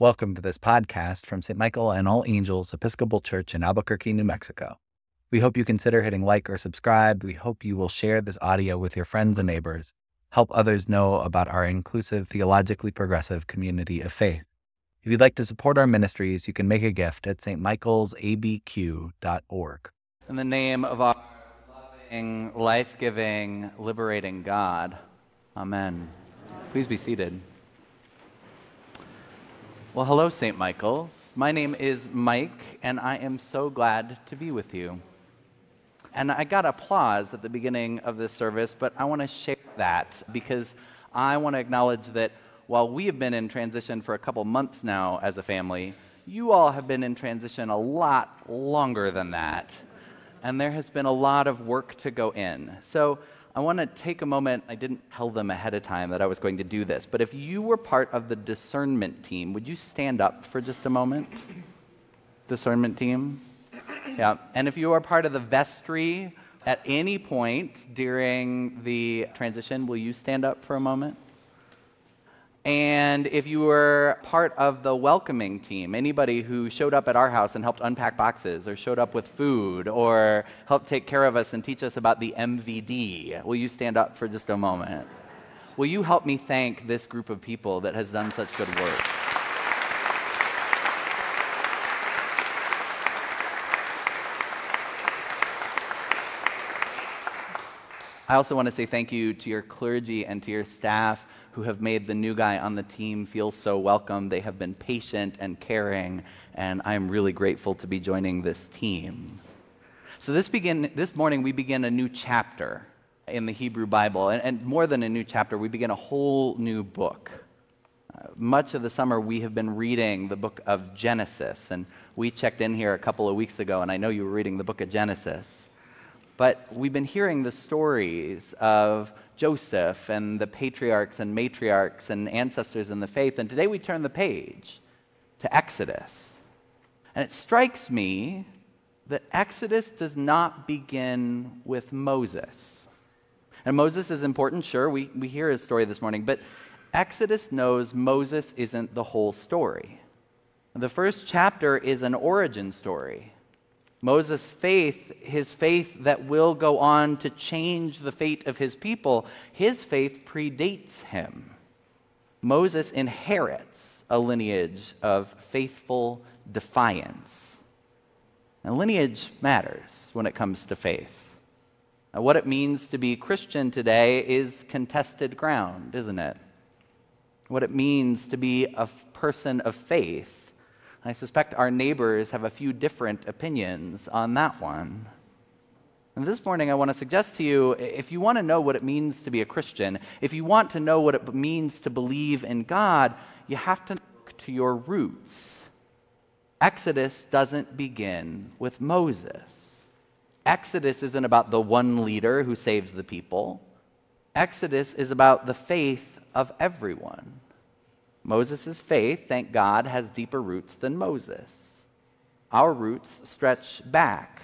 Welcome to this podcast from St. Michael and All Angels Episcopal Church in Albuquerque, New Mexico. We hope you consider hitting like or subscribe. We hope you will share this audio with your friends and neighbors. Help others know about our inclusive, theologically progressive community of faith. If you'd like to support our ministries, you can make a gift at stmichaelsabq.org. In the name of our loving, life giving, liberating God, Amen. Please be seated. Well, hello, St. Michael's. My name is Mike, and I am so glad to be with you. And I got applause at the beginning of this service, but I want to share that because I want to acknowledge that while we have been in transition for a couple months now as a family, you all have been in transition a lot longer than that. And there has been a lot of work to go in. So I want to take a moment. I didn't tell them ahead of time that I was going to do this, but if you were part of the discernment team, would you stand up for just a moment? Discernment team? Yeah. And if you are part of the vestry at any point during the transition, will you stand up for a moment? And if you were part of the welcoming team, anybody who showed up at our house and helped unpack boxes, or showed up with food, or helped take care of us and teach us about the MVD, will you stand up for just a moment? Will you help me thank this group of people that has done such good work? I also want to say thank you to your clergy and to your staff who have made the new guy on the team feel so welcome. They have been patient and caring, and I'm really grateful to be joining this team. So this begin this morning we begin a new chapter in the Hebrew Bible, and, and more than a new chapter, we begin a whole new book. Uh, much of the summer we have been reading the book of Genesis, and we checked in here a couple of weeks ago, and I know you were reading the book of Genesis. But we've been hearing the stories of Joseph and the patriarchs and matriarchs and ancestors in the faith. And today we turn the page to Exodus. And it strikes me that Exodus does not begin with Moses. And Moses is important, sure, we, we hear his story this morning, but Exodus knows Moses isn't the whole story. The first chapter is an origin story. Moses' faith, his faith that will go on to change the fate of his people, his faith predates him. Moses inherits a lineage of faithful defiance. And lineage matters when it comes to faith. Now, what it means to be Christian today is contested ground, isn't it? What it means to be a person of faith I suspect our neighbors have a few different opinions on that one. And this morning, I want to suggest to you if you want to know what it means to be a Christian, if you want to know what it means to believe in God, you have to look to your roots. Exodus doesn't begin with Moses. Exodus isn't about the one leader who saves the people. Exodus is about the faith of everyone. Moses' faith, thank God, has deeper roots than Moses. Our roots stretch back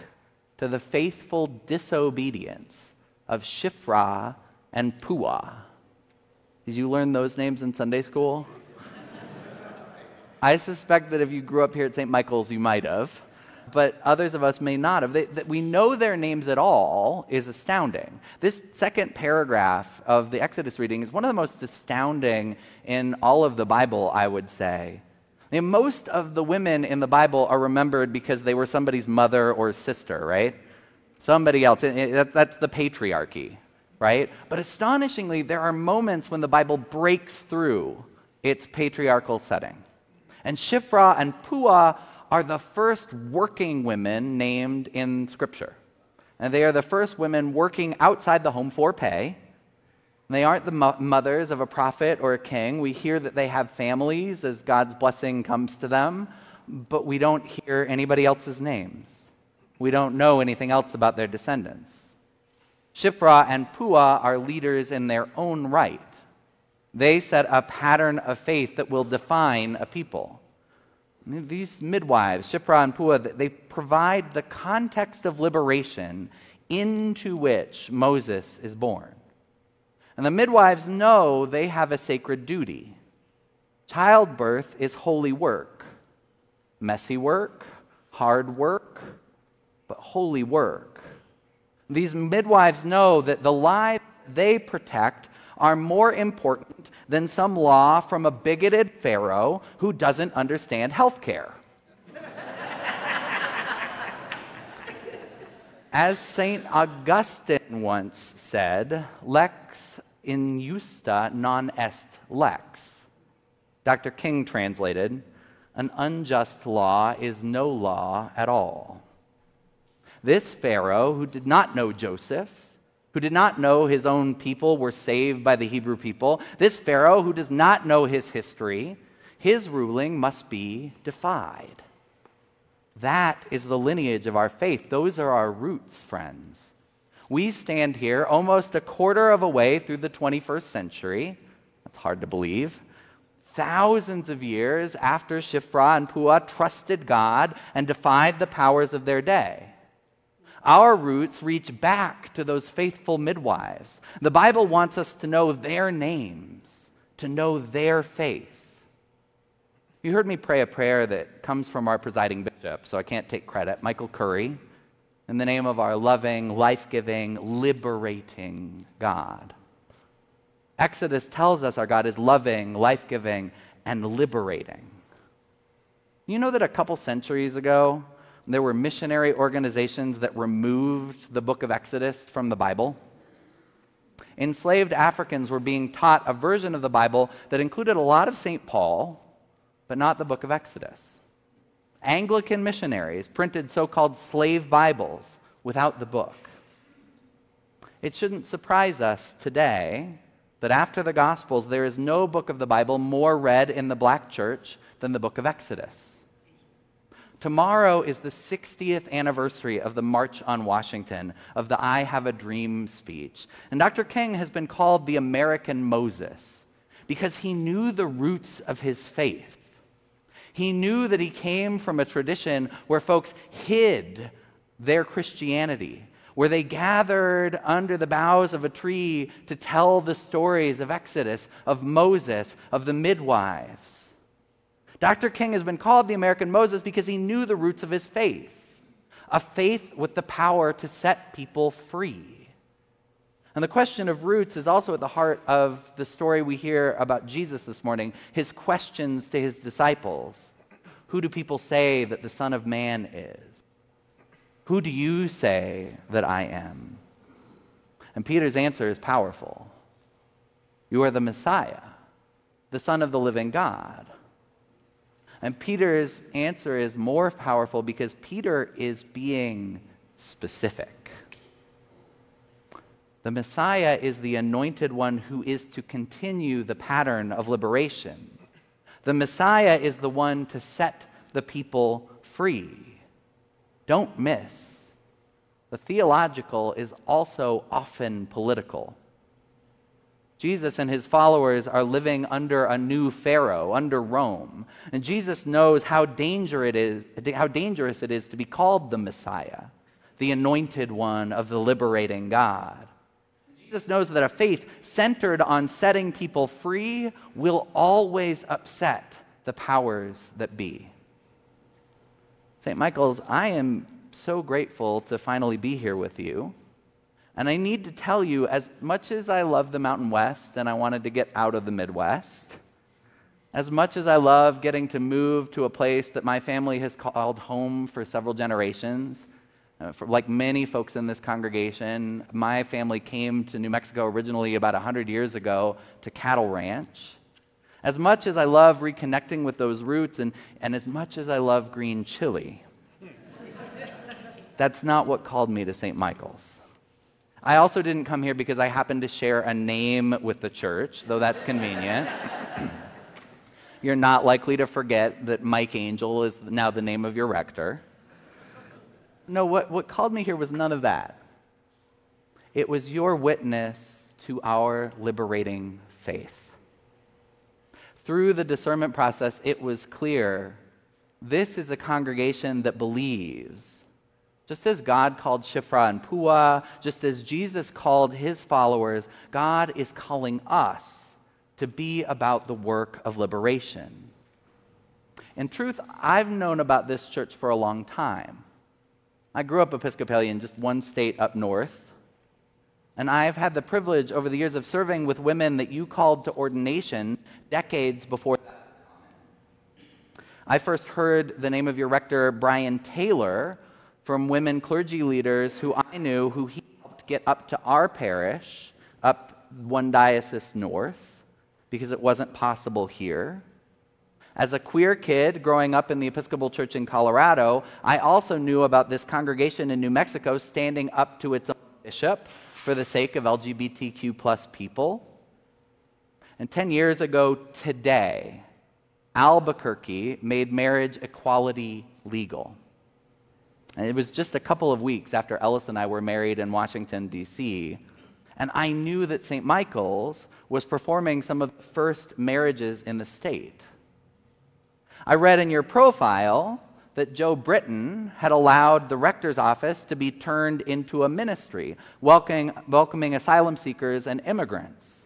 to the faithful disobedience of Shiphrah and Puah. Did you learn those names in Sunday school? I suspect that if you grew up here at St. Michael's, you might have but others of us may not have. They, that we know their names at all is astounding. This second paragraph of the Exodus reading is one of the most astounding in all of the Bible, I would say. Most of the women in the Bible are remembered because they were somebody's mother or sister, right? Somebody else. That's the patriarchy, right? But astonishingly, there are moments when the Bible breaks through its patriarchal setting. And Shiphrah and Puah are the first working women named in Scripture. And they are the first women working outside the home for pay. They aren't the mo- mothers of a prophet or a king. We hear that they have families as God's blessing comes to them, but we don't hear anybody else's names. We don't know anything else about their descendants. Shiphrah and Puah are leaders in their own right. They set a pattern of faith that will define a people. These midwives, Shiphrah and Puah, they provide the context of liberation into which Moses is born. And the midwives know they have a sacred duty. Childbirth is holy work, messy work, hard work, but holy work. These midwives know that the lives they protect are more important than some law from a bigoted Pharaoh who doesn't understand health care. As St. Augustine once said, lex injusta non est lex. Dr. King translated, an unjust law is no law at all. This Pharaoh, who did not know Joseph, who did not know his own people were saved by the Hebrew people, this Pharaoh who does not know his history, his ruling must be defied. That is the lineage of our faith. Those are our roots, friends. We stand here almost a quarter of a way through the 21st century. That's hard to believe. Thousands of years after Shiphrah and Puah trusted God and defied the powers of their day. Our roots reach back to those faithful midwives. The Bible wants us to know their names, to know their faith. You heard me pray a prayer that comes from our presiding bishop, so I can't take credit, Michael Curry, in the name of our loving, life giving, liberating God. Exodus tells us our God is loving, life giving, and liberating. You know that a couple centuries ago, there were missionary organizations that removed the book of Exodus from the Bible. Enslaved Africans were being taught a version of the Bible that included a lot of St. Paul, but not the book of Exodus. Anglican missionaries printed so called slave Bibles without the book. It shouldn't surprise us today that after the Gospels, there is no book of the Bible more read in the black church than the book of Exodus. Tomorrow is the 60th anniversary of the March on Washington, of the I Have a Dream speech. And Dr. King has been called the American Moses because he knew the roots of his faith. He knew that he came from a tradition where folks hid their Christianity, where they gathered under the boughs of a tree to tell the stories of Exodus, of Moses, of the midwives. Dr. King has been called the American Moses because he knew the roots of his faith a faith with the power to set people free. And the question of roots is also at the heart of the story we hear about Jesus this morning, his questions to his disciples. Who do people say that the Son of Man is? Who do you say that I am? And Peter's answer is powerful You are the Messiah, the Son of the living God. And Peter's answer is more powerful because Peter is being specific. The Messiah is the anointed one who is to continue the pattern of liberation. The Messiah is the one to set the people free. Don't miss. The theological is also often political. Jesus and his followers are living under a new Pharaoh, under Rome. And Jesus knows how, danger it is, how dangerous it is to be called the Messiah, the anointed one of the liberating God. Jesus knows that a faith centered on setting people free will always upset the powers that be. St. Michael's, I am so grateful to finally be here with you. And I need to tell you, as much as I love the Mountain West and I wanted to get out of the Midwest, as much as I love getting to move to a place that my family has called home for several generations, uh, for, like many folks in this congregation, my family came to New Mexico originally about 100 years ago to cattle ranch. As much as I love reconnecting with those roots, and, and as much as I love green chili, that's not what called me to St. Michael's. I also didn't come here because I happen to share a name with the church, though that's convenient. You're not likely to forget that Mike Angell is now the name of your rector. No, what, what called me here was none of that. It was your witness to our liberating faith. Through the discernment process, it was clear this is a congregation that believes just as God called Shiphrah and Puah, just as Jesus called his followers, God is calling us to be about the work of liberation. In truth, I've known about this church for a long time. I grew up Episcopalian, just one state up north. And I've had the privilege over the years of serving with women that you called to ordination decades before. I first heard the name of your rector, Brian Taylor, from women clergy leaders who I knew, who he helped get up to our parish, up one diocese north, because it wasn't possible here. As a queer kid growing up in the Episcopal Church in Colorado, I also knew about this congregation in New Mexico standing up to its own bishop for the sake of LGBTQ plus people. And 10 years ago today, Albuquerque made marriage equality legal. And it was just a couple of weeks after Ellis and I were married in Washington, D.C. And I knew that St. Michael's was performing some of the first marriages in the state. I read in your profile that Joe Britton had allowed the rector's office to be turned into a ministry, welcoming, welcoming asylum seekers and immigrants.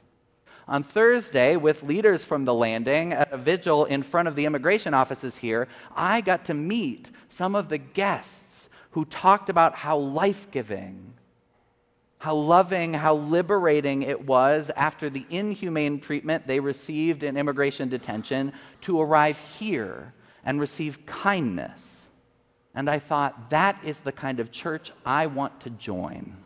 On Thursday, with leaders from the landing at a vigil in front of the immigration offices here, I got to meet some of the guests who talked about how life giving, how loving, how liberating it was after the inhumane treatment they received in immigration detention to arrive here and receive kindness. And I thought, that is the kind of church I want to join.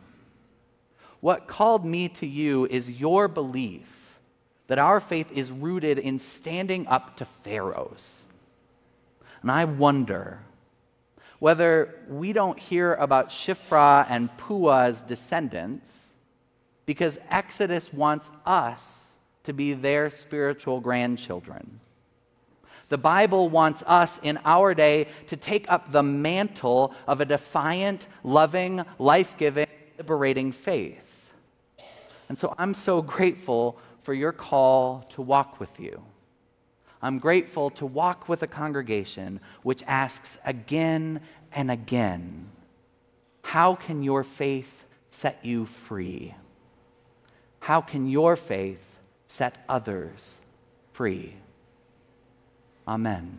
What called me to you is your belief that our faith is rooted in standing up to pharaohs. And I wonder whether we don't hear about Shiphrah and Puah's descendants because Exodus wants us to be their spiritual grandchildren. The Bible wants us in our day to take up the mantle of a defiant, loving, life giving, liberating faith. And so I'm so grateful for your call to walk with you. I'm grateful to walk with a congregation which asks again and again, How can your faith set you free? How can your faith set others free? Amen.